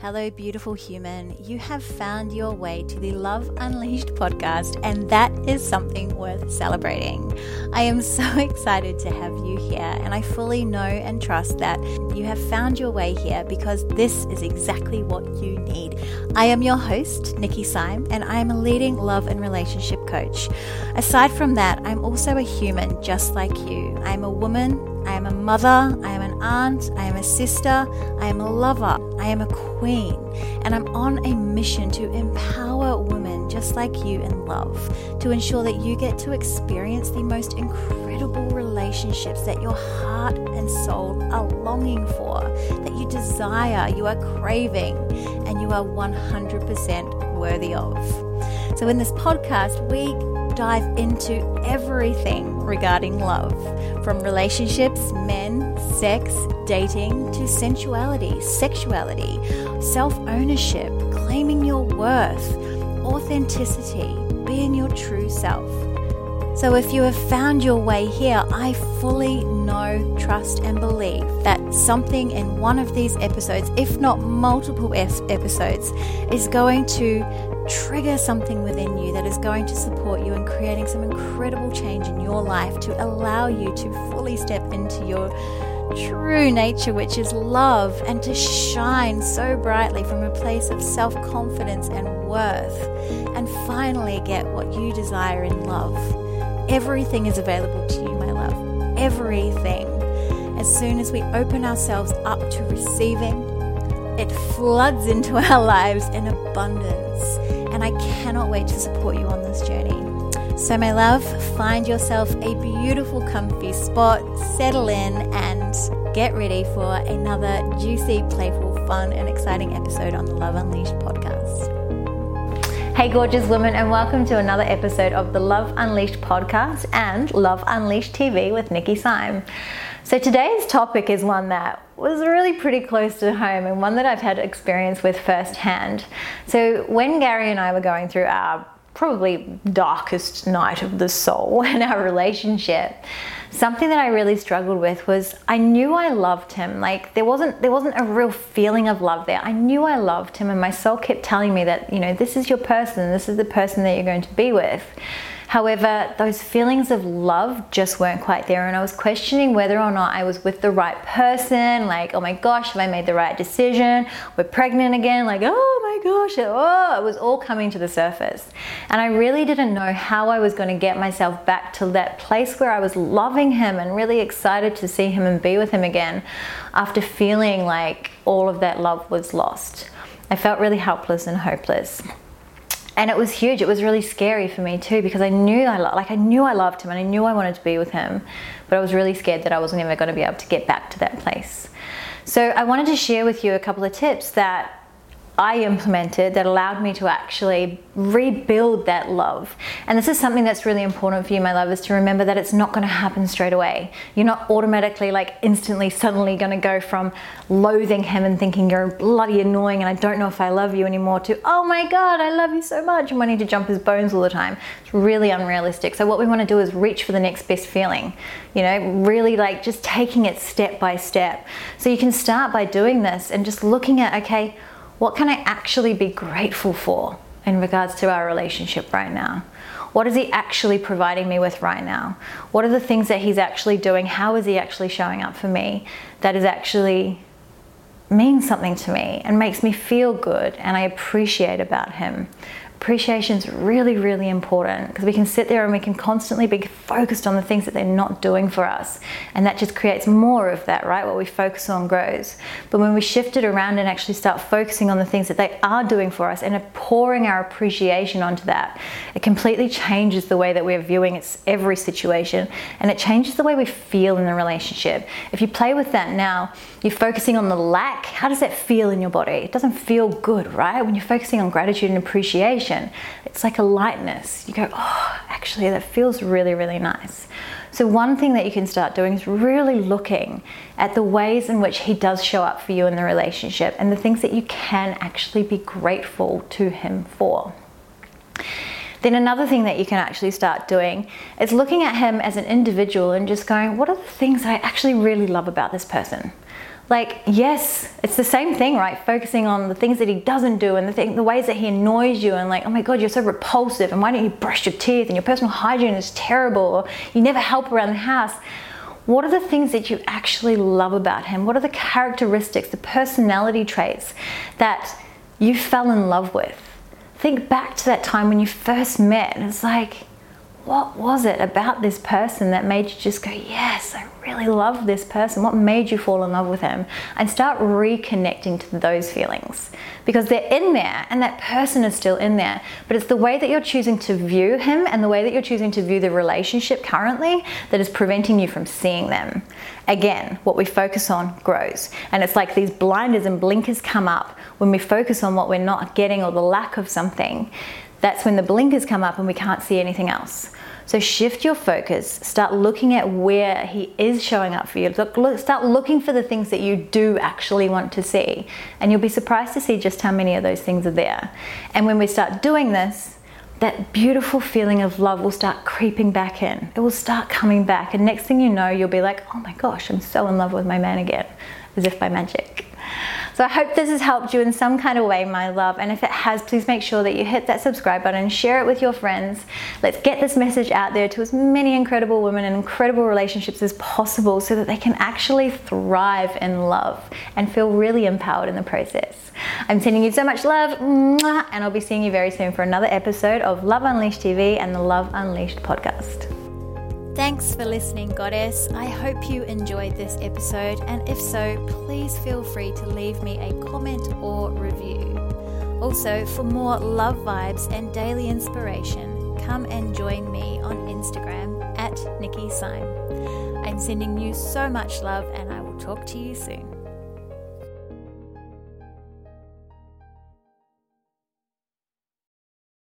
Hello, beautiful human. You have found your way to the Love Unleashed podcast, and that is something worth celebrating. I am so excited to have you here, and I fully know and trust that you have found your way here because this is exactly what you need. I am your host, Nikki Syme, and I am a leading love and relationship coach. Aside from that, I'm also a human just like you. I am a woman I am a mother, I am aunt, I am a sister, I am a lover, I am a queen, and I'm on a mission to empower women just like you in love to ensure that you get to experience the most incredible relationships that your heart and soul are longing for, that you desire, you are craving, and you are 100% worthy of. So, in this podcast, we dive into everything regarding love from relationships, men, sex, dating, to sensuality, sexuality, self ownership, claiming your worth, authenticity, being your true self. So, if you have found your way here, I fully know, trust, and believe that something in one of these episodes, if not multiple episodes, is going to trigger something within you that is going to support you in creating some incredible change in your life to allow you to fully step into your true nature, which is love, and to shine so brightly from a place of self confidence and worth, and finally get what you desire in love. Everything is available to you, my love. Everything. As soon as we open ourselves up to receiving, it floods into our lives in abundance and I cannot wait to support you on this journey. So, my love, find yourself a beautiful, comfy spot, settle in, and get ready for another juicy, playful, fun, and exciting episode on the Love Unleashed podcast. Hey, gorgeous women, and welcome to another episode of the Love Unleashed podcast and Love Unleashed TV with Nikki Syme. So, today's topic is one that was really pretty close to home and one that I've had experience with firsthand. So, when Gary and I were going through our probably darkest night of the soul in our relationship, something that I really struggled with was I knew I loved him. Like there wasn't there wasn't a real feeling of love there. I knew I loved him and my soul kept telling me that, you know, this is your person, this is the person that you're going to be with. However, those feelings of love just weren't quite there, and I was questioning whether or not I was with the right person. Like, oh my gosh, have I made the right decision? We're pregnant again. Like, oh my gosh, oh, it was all coming to the surface. And I really didn't know how I was going to get myself back to that place where I was loving him and really excited to see him and be with him again after feeling like all of that love was lost. I felt really helpless and hopeless and it was huge. It was really scary for me too because I knew I lo- like I knew I loved him and I knew I wanted to be with him, but I was really scared that I wasn't ever going to be able to get back to that place. So I wanted to share with you a couple of tips that I implemented that allowed me to actually rebuild that love. And this is something that's really important for you, my love, is to remember that it's not going to happen straight away. You're not automatically, like, instantly, suddenly going to go from loathing him and thinking you're bloody annoying and I don't know if I love you anymore to, oh my God, I love you so much and wanting to jump his bones all the time. It's really unrealistic. So, what we want to do is reach for the next best feeling, you know, really like just taking it step by step. So, you can start by doing this and just looking at, okay, what can I actually be grateful for in regards to our relationship right now? What is he actually providing me with right now? What are the things that he's actually doing? How is he actually showing up for me that is actually means something to me and makes me feel good and I appreciate about him appreciation is really, really important because we can sit there and we can constantly be focused on the things that they're not doing for us. And that just creates more of that, right? What we focus on grows. But when we shift it around and actually start focusing on the things that they are doing for us and are pouring our appreciation onto that, it completely changes the way that we're viewing it's every situation and it changes the way we feel in the relationship. If you play with that now, you're focusing on the lack, how does that feel in your body? It doesn't feel good, right? When you're focusing on gratitude and appreciation, it's like a lightness. You go, oh, actually, that feels really, really nice. So, one thing that you can start doing is really looking at the ways in which he does show up for you in the relationship and the things that you can actually be grateful to him for. Then, another thing that you can actually start doing is looking at him as an individual and just going, what are the things I actually really love about this person? Like yes it's the same thing right? Focusing on the things that he doesn't do and the, thing, the ways that he annoys you and like oh my god you're so repulsive and why don't you brush your teeth and your personal hygiene is terrible or you never help around the house. What are the things that you actually love about him? What are the characteristics the personality traits that you fell in love with? Think back to that time when you first met. It's like what was it about this person that made you just go, Yes, I really love this person? What made you fall in love with him? And start reconnecting to those feelings because they're in there and that person is still in there. But it's the way that you're choosing to view him and the way that you're choosing to view the relationship currently that is preventing you from seeing them. Again, what we focus on grows. And it's like these blinders and blinkers come up when we focus on what we're not getting or the lack of something that's when the blinkers come up and we can't see anything else. So shift your focus, start looking at where he is showing up for you. Look, look, start looking for the things that you do actually want to see. And you'll be surprised to see just how many of those things are there. And when we start doing this, that beautiful feeling of love will start creeping back in. It will start coming back. And next thing you know, you'll be like, oh my gosh, I'm so in love with my man again, as if by magic. So I hope this has helped you in some kind of way, my love. And if it has, please make sure that you hit that subscribe button share it with your friends. Let's get this message out there to as many incredible women and incredible relationships as possible so that they can actually thrive in love and feel really empowered in the process. I'm sending you so much love, and I'll be seeing you very soon for another episode of Love Unleashed TV and the Love Unleashed podcast. Thanks for listening, Goddess. I hope you enjoyed this episode, and if so, please feel free to leave me a comment or review. Also, for more love vibes and daily inspiration, come and join me on Instagram at Nikki Syme. I'm sending you so much love, and I will talk to you soon.